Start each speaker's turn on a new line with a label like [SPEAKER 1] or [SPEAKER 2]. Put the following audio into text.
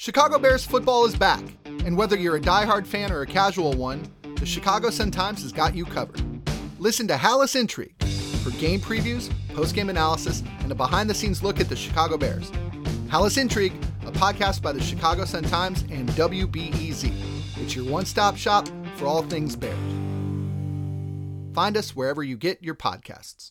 [SPEAKER 1] Chicago Bears football is back, and whether you're a diehard fan or a casual one, the Chicago Sun-Times has got you covered. Listen to Halas Intrigue for game previews, post-game analysis, and a behind-the-scenes look at the Chicago Bears. Halas Intrigue, a podcast by the Chicago Sun-Times and WBEZ. It's your one-stop shop for all things Bears. Find us wherever you get your podcasts.